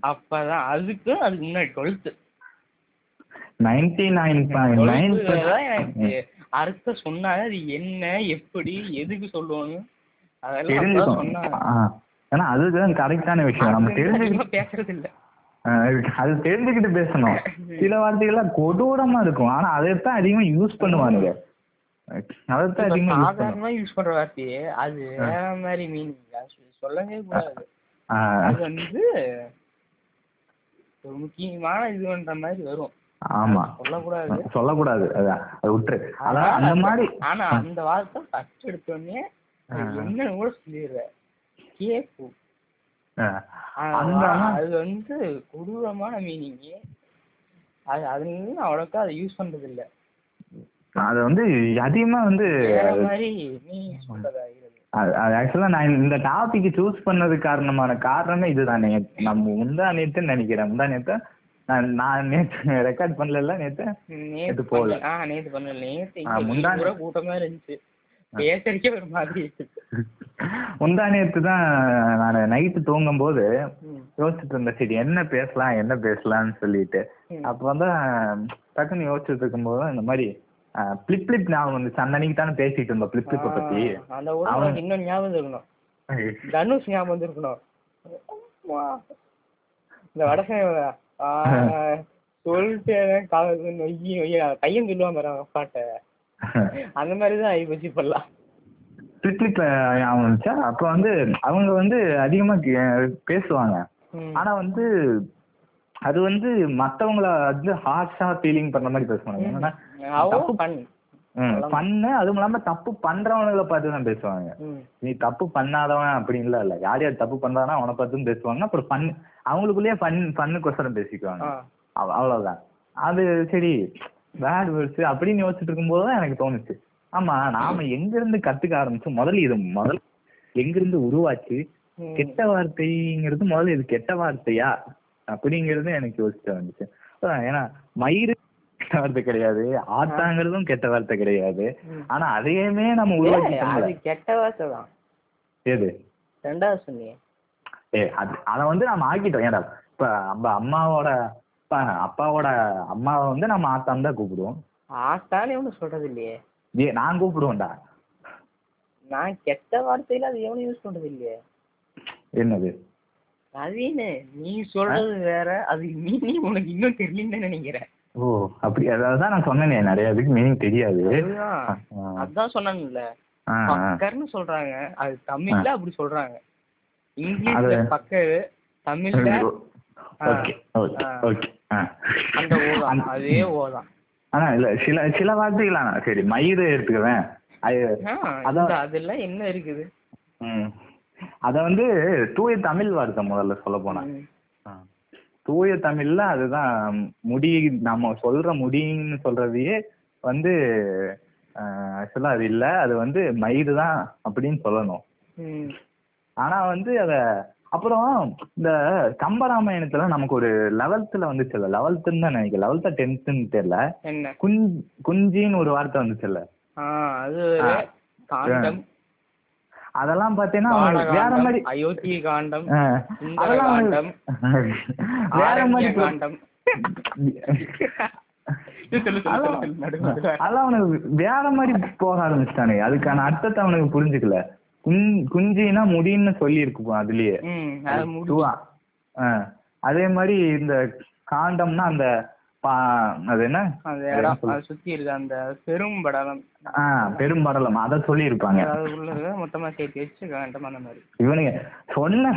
அப்பதான் அதுக்கு அதுக்கு முன்னாடி twelfth ninety nine point nine எனக்கு அர்த்தம் சொன்னாங்க அது என்ன எப்படி எதுக்கு சொல்லணும் அதெல்லாம் சொன்னாங்க. ஏன்னா அதுதான் கரெக்டான விஷயம். நம்ம தெரிஞ்சு பேசுறது இல்ல அது தெரிஞ்சுக்கிட்டு பேசணும். சில வார்த்தைகள்லாம் கொடூரமா இருக்கும். ஆனா அதைத்தான் அதிகமா யூஸ் பண்ணுவானுங்க. அதைத்தான் அதிகமா சாதாரணமா யூஸ் பண்ற வார்த்தையே அது வேற மாதிரி மீனிங் சொல்லவே கூடாது. அது வந்து ஒரு முக்கியமான இது பண்ற மாதிரி வரும். ஆமா. சொல்லக்கூடாது. சொல்லக்கூடாது. அதை விட்டுரு அதான் அந்த மாதிரி ஆனா அந்த வார்த்தை ஃபர்ஸ்ட் எடுத்தோடனே என்னன்னு கூட சொல்லிடுற கேப்பு ஆ. அந்த அது வந்து கொடூரமான மீனிங் அது அதுல அவ்வளோக்கா அதை யூஸ் பண்றது இல்ல அது வந்து அதிகமா வந்து அது அது ஆக்சுவலா நான் இந்த டாபிக் சூஸ் பண்ணது காரணமான காரணமே இதுதான். நம்ம முந்தா நேத்து நினைக்கிறேன். முந்தா நேத்து நான் நான் நேத்து ரெக்கார்ட் பண்ணல நேத்து? நேத்து போகல. நேத்து பண்ணல. நேத்து முந்தா- பூரா கூட்டமா இருந்துச்சு. பேசறதுக்கே ஒரு மாதிரி இருக்கு. முந்தா நேத்து தான் நான் நைட்டு தூங்கும் போது. யோசிச்சுட்டு இருந்தேன் சரி என்ன பேசலாம் என்ன பேசலாம்னு சொல்லிட்டு. அப்ப வந்து டக்குன்னு யோசிச்சுட்டு இருக்கும்போது இந்த மாதிரி பிளிப் பிளிப் ஞாபகம் வந்துச்சு. அந்த அன்னைக்கு தானே பேசிட்டு இருந்தோம் பிளிப் பிளிப்பை பத்தி. அந்த உனக்கு இன்னும் ஞாபகம் இருக்கணும் தனுஷ் ஞாபகம் வந்திருக்கணும். இந்த வடசை சொல்லிட்டு காலேஜ் நொய்யி நொய்யி. அந்த மாதிரி தான் ஆகி போச்சு இப்பெல்லாம். ஞாபகம் வந்துச்சா? அப்ப வந்து அவங்க வந்து அதிகமா பேசுவாங்க. ஆனா வந்து அது வந்து மத்தவங்கள வந்து ஹார்ஷா ஃபீலிங் பண்ற மாதிரி பேசுவாங்க. என்னன்னா பண்ணு. பண்ண. அதுவும் இல்லாம தப்பு பண்றவனுங்களை பார்த்து தான் பேசுவாங்க. நீ தப்பு பண்ணாதவன் அப்படின்லாம் இல்ல. யார் யார் தப்பு பண்றானோ அவனை பார்த்தும் பேசுவாங்க. அப்புறம் ஃபன் அவங்களுக்குள்ளேயே ஃபன் ஃபன்னுக்கோசரம் பேசிக்குவாங்க. அவ்வளவுதான். அது சரி பேட் வேர்ட்ஸ் அப்படின்னு யோசிச்சுட்டு இருக்கும்போது தான் எனக்கு தோணுச்சு. ஆமா நாம எங்க இருந்து கத்துக்க ஆரம்பிச்சோம்? முதல்ல இது முதல்ல எங்க இருந்து உருவாச்சு. கெட்ட வார்த்தைங்கிறது முதல்ல இது கெட்ட வார்த்தையா? அப்படிங்கிறது எனக்கு யோசிச்சு வந்துச்சு ஏன்னா மயிறு கெட்ட வார்த்தை கிடையாது ஆத்தாங்கிறதும் கெட்ட வார்த்தை கிடையாது. ஆனா அதையுமே நம்ம அது கெட்ட வார்த்தை தான். எது? ரெண்டாவது சொன்னீங்க. ஏ அது அதை வந்து நம்ம ஆக்கிட்டோம். ஏடா இப்ப நம்ம அம்மாவோட அப்பா அப்பாவோட அம்மாவை வந்து நம்ம ஆத்தான்னு தான் கூப்பிடுவோம். ஆத்தான்னு எவனும் சொல்றது இல்லையே ஏ நான் கூப்பிடுவேன்டா நான் கெட்ட வார்த்தையில அது எவனும் யூஸ் பண்றது இல்லையே என்னது? நவீனு நீ சொல்றது வேற அது நீ உனக்கு இன்னும் தெரியலன்னு நினைக்கிறேன். ஓ அப்படி அதான் நான் சொன்னேனே நிறைய இதுக்கு மீனிங் தெரியாது. அதான் சொன்னாங்கல்ல. பக்கர்னு சொல்றாங்க. அது தமிழ்ல அப்படி சொல்றாங்க. இங்கிலீஷ்ல அது- பக்கரு தமிழ்ல. Okay okay. ஓகே. அதே ஓதான் ஆனா இல்ல சில சில வார்த்தைகள் சரி மயிறு எடுத்துக்குவேன் அதெல்லாம் என்ன இருக்குது. அத வந்து தூய தமிழ் வார்த்தை முதல்ல சொல்ல போனா. தூய தமிழ்ல அதுதான் முடி நம்ம சொல்ற முடின்னு சொல்றதையே வந்து ஆக்சுவலா அது இல்ல அது வந்து மயிறு தான் அப்படின்னு சொல்லணும். ஆனா வந்து அத அப்புறம் இந்த கம்பராமாயணத்துல நமக்கு ஒரு லெவல்த்ல வந்துச்சுல்ல லெவல்த்துன்னு தான் நினைக்கிறேன். லெவல்த்தா டென்த்துன்னு தெரியல. குஞ் குஞ்சின்னு ஒரு வார்த்தை வந்துச்சுல்ல அதெல்லாம் பாத்தீங்கன்னா வேற மாதிரி அயோத்தி காண்டம் அதெல்லாம் வேற மாதிரி காண்டம். அதெல்லாம் அவனுக்கு வேற மாதிரி போக ஆரம்பிச்சிட்டானே. அதுக்கான அர்த்தத்தை அவனுக்கு புரிஞ்சுக்கல. குஞ்சினா முடின்னு சொல்லி இருக்கு அதுலயே அது மாதிரி இந்த காண்டம்னா அந்த அது என்ன? சுத்தி இருக்க அந்த பெரும் படலம். ஆ பெரும்படலம் அத சொல்லி இருப்பாங்க மொத்தமா சேர்த்து வச்சு காண்டம் அந்த மாதிரி. இவனுங்க சொன்ன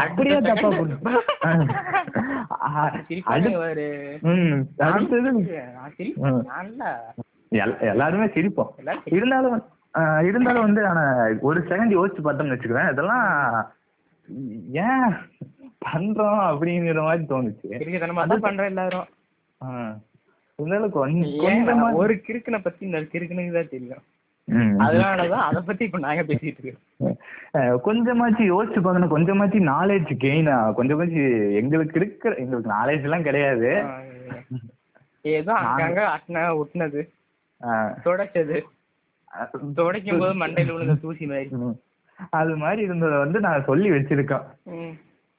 அப்படியே தப்பா அடுத்தது எல்லாருமே சிரிப்போம். இருந்தாலும் இருந்தாலும் வந்து ஆனா ஒரு செகண்ட் யோசிச்சு பார்த்தோம்னு வச்சுக்குவேன் இதெல்லாம் ஏன் பண்றோம் அப்படிங்கிற மாதிரி தோணுச்சு. கிறுக்குத்தனமா தான் பண்ற எல்லாரும். இருந்தாலும் கொஞ்சம் ஒரு கிறுக்கனை பத்தி இந்த கிறுக்கனுக்கு தான் தெரியும். அதனாலதான் அத பத்தி இப்ப நாங்க பேசிட்டு இருக்கோம். கொஞ்சமாச்சு யோசிச்சு பார்க்கணும். கொஞ்சமாச்சு நாலேஜ் கெயின் கொஞ்சமாச்சு எங்களுக்கு இருக்கிற எங்களுக்கு நாலேஜ் எல்லாம் கிடையாது. ஏதோ அங்கங்க அட்டின ஒட்டினது துடைச்சது. துடைக்கும் போது மண்டையில விழுந்த தூசி மாதிரி. அது மாதிரி இருந்ததை வந்து நான் சொல்லி வச்சிருக்கேன்.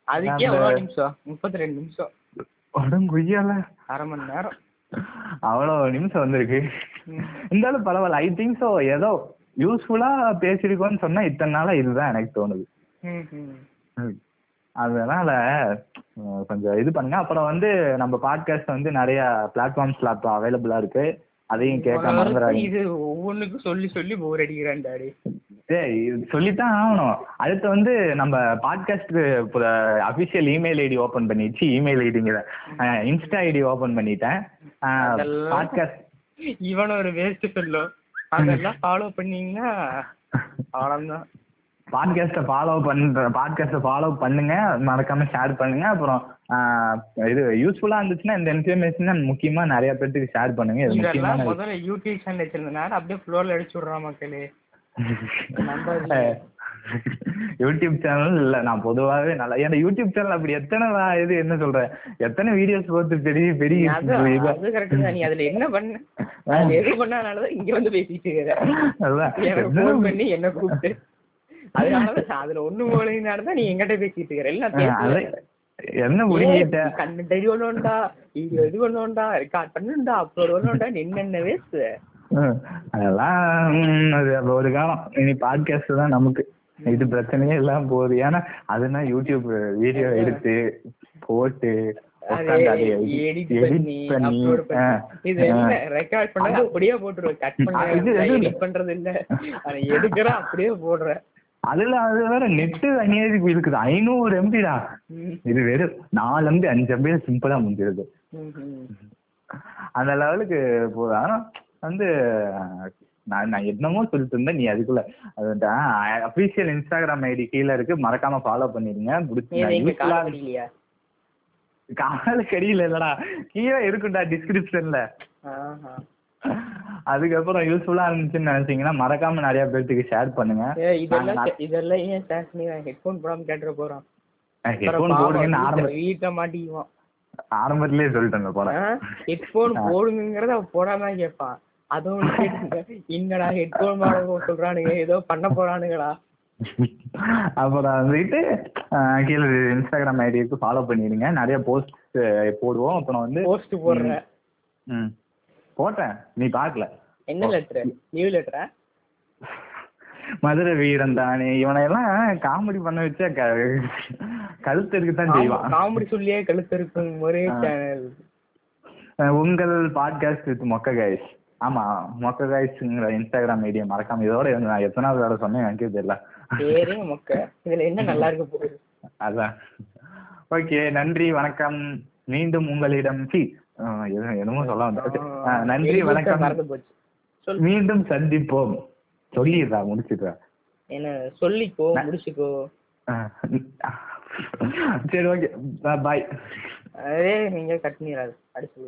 அதுக்கே எவ்வளவு நிமிஷம் முப்பத்தி ரெண்டு நிமிஷம். உடம்புயல அரை மணி நேரம். அவ்வளவு நிமிஷம் வந்திருக்கு. இருந்தாலும் பரவாயில்ல ஐ திங்க் ஸோ ஏதோ யூஸ்ஃபுல்லா பேசியிருக்கோம்னு சொன்னா இத்தனை நாளா இதுதான் எனக்கு தோணுது. அதனால கொஞ்சம் இது பண்ணுங்க. அப்புறம் வந்து நம்ம பாட்காஸ்ட் வந்து நிறைய பிளாட்ஃபார்ம்ஸ்ல அப்போ அவைலபிளா இருக்கு. அதையும் கேட்க மறந்துடாதீங்க இது ஒவ்வொன்றுக்கும் சொல்லி சொல்லி போர் அடிக்கிறான் டாடி. டேய், சொல்லித்தான் ஆகணும். அடுத்து வந்து நம்ம பாட்காஸ்ட்க்கு அபிஷியல் இமெயில் ஐடி ஓபன் பண்ணிடுச்சு இமெயில் ஐடிங்கிற இன்ஸ்டா ஐடி ஓபன் பண்ணிட்டேன். பாட்காஸ்ட் இவன் ஒரு வேஸ்ட் சொல்லும் அதெல்லாம் ஃபாலோ பண்ணீங்கன்னா அவ்வளவுதான் பாட்காஸ்ட்டை ஃபாலோ பண்ற பாட்காஸ்ட்டை ஃபாலோ பண்ணுங்க. மறக்காம ஷேர் பண்ணுங்க. அப்புறம் இது யூஸ்ஃபுல்லா இருந்துச்சுன்னா இந்த இன்ஃபர்மேஷன் முக்கியமா நிறைய பேர்த்துக்கு ஷேர் பண்ணுங்க. இது முக்கியமான முதல்ல யூடியூப் சேனல் வச்சிருந்தனால அப்படியே ஃப்ளோர்ல அடிச்சு விடுறான் மக்களே. யூடியூப் சேனல் இல்ல நான் பொதுவாகவே நல்லா ஏன்னா யூடியூப் சேனல் அப்படி எத்தனை இது என்ன சொல்றேன் எத்தனை வீடியோஸ் பார்த்து பெரிய பெரிய நீ அதுல என்ன பண்ண? எது பண்ணாலும் இங்க வந்து பேசிட்டு பண்ணி என்ன கூப்பிட்டு? அதனாலதான் அதுல ஒண்ணு போலனாலதான் நீ எங்கிட்ட பேசிட்டு இருக்கிற எல்லாம் என்ன ஏய், கண்ணு ஒண்ணுண்டா? வீடியோ இது பண்ணுண்டா? ரெக்கார்ட் பண்ணுண்டா அப்லோட் பண்ணுண்டா என்னென்ன வேஸ்ட் அதெல்லாம் அது ஒரு காலம். இனி பாட்காஸ்ட் தான் நமக்கு. இது பிரச்சனையே இல்லாம போகுது. ஏன்னா அதுனா யூடியூப் வீடியோ எடுத்து போட்டு அப்படியே போட்டுருவேன் கட் பண்றது இல்ல. எடுக்கிற அப்படியே போடுறேன் அதுல அது வேற நெட்டு அநியாயத்துக்கு இருக்குது. ஐநூறு எம்பிடா இது வெறும் நாலு எம்பி அஞ்சு எம்பியில சிம்பிளா முடிஞ்சிருது. அந்த லெவலுக்கு போகுது. ஆனா வந்து நான் நான் என்னமோ சொல்லிட்டு இருந்தேன் நீ அதுக்குள்ள. அபிஷியல் இன்ஸ்டாகிராம் ஐடி கீழே இருக்கு. மறக்காம ஃபாலோ பிடிச்சி கால கடியில இல்லடா. கீழே இருக்கும்டா டிஸ்கிரிப்ஷன்ல. அதுக்கப்புறம் யூஸ்ஃபுல்லா இருந்துச்சுன்னு நினைச்சீங்கன்னா மறக்காம நிறைய பேர்த்துக்கு ஷேர் பண்ணுங்க. இதெல்லாம் இதெல்லாம் ஏன் ஷேர் பண்ணி ஹெட்போன் போடாம கேட்டுற போறோம்? ஹெட்ஃபோன் போடுங்கன்னு ஆரம்ப வீட்டை மாட்டிக்குவான் ஆரம்பத்திலேயே சொல்லிட்டேங்க போல. ஹெட்போன் போடுங்கிறத போடாம கேட்பான் அதுவும் என்னடா சொல்றானுங்க? ஏதோ பண்ண போறானுங்களா? அப்புறம் வந்துட்டு கீழே இன்ஸ்டாகிராம் ஐடிக்கு ஃபாலோ பண்ணிடுங்க. நிறைய போஸ்ட் போடுவோம். அப்புறம் வந்து போஸ்ட் போடுற. ம். போட்டேன். நீ பார்க்கல. என்ன லெட்டர் லீவ் லெட்டரா மதுரை வீரன் தானே. இவனை எல்லாம் காமெடி பண்ண வச்சா கழுத்து இருக்குதான் செய்வான். காமெடி சொல்லியே கழுத்து இருக்கும். ஒரே சேனல் உங்கள் பாட்காஸ்ட் வித் மொக்க கைஸ் ஆமா மொக்க கைஸ்ங்கிற இன்ஸ்டாகிராம் ஐடியா மறக்காம இதோட நான் எத்தனாவது வேலை சொன்னேன் எனக்கே தெரியல. பேரே மொக்க. இதுல என்ன நல்லா இருக்க போகுது? அதான். ஓகே நன்றி வணக்கம். மீண்டும் உங்களிடம் சி என்னமோ சொல்ல வந்தேன் அஹ் நன்றி வணக்கம். மறந்து போச்சு. சொல் மீண்டும் சந்திப்போம். சொல்லிடுறா முடிச்சிடுறா. என்ன சொல்லிக்கோ முடிச்சுக்கோ. சரி ஓகே. பாய். அதே நீங்க கட் பண்ணிடாது. அடிச்சு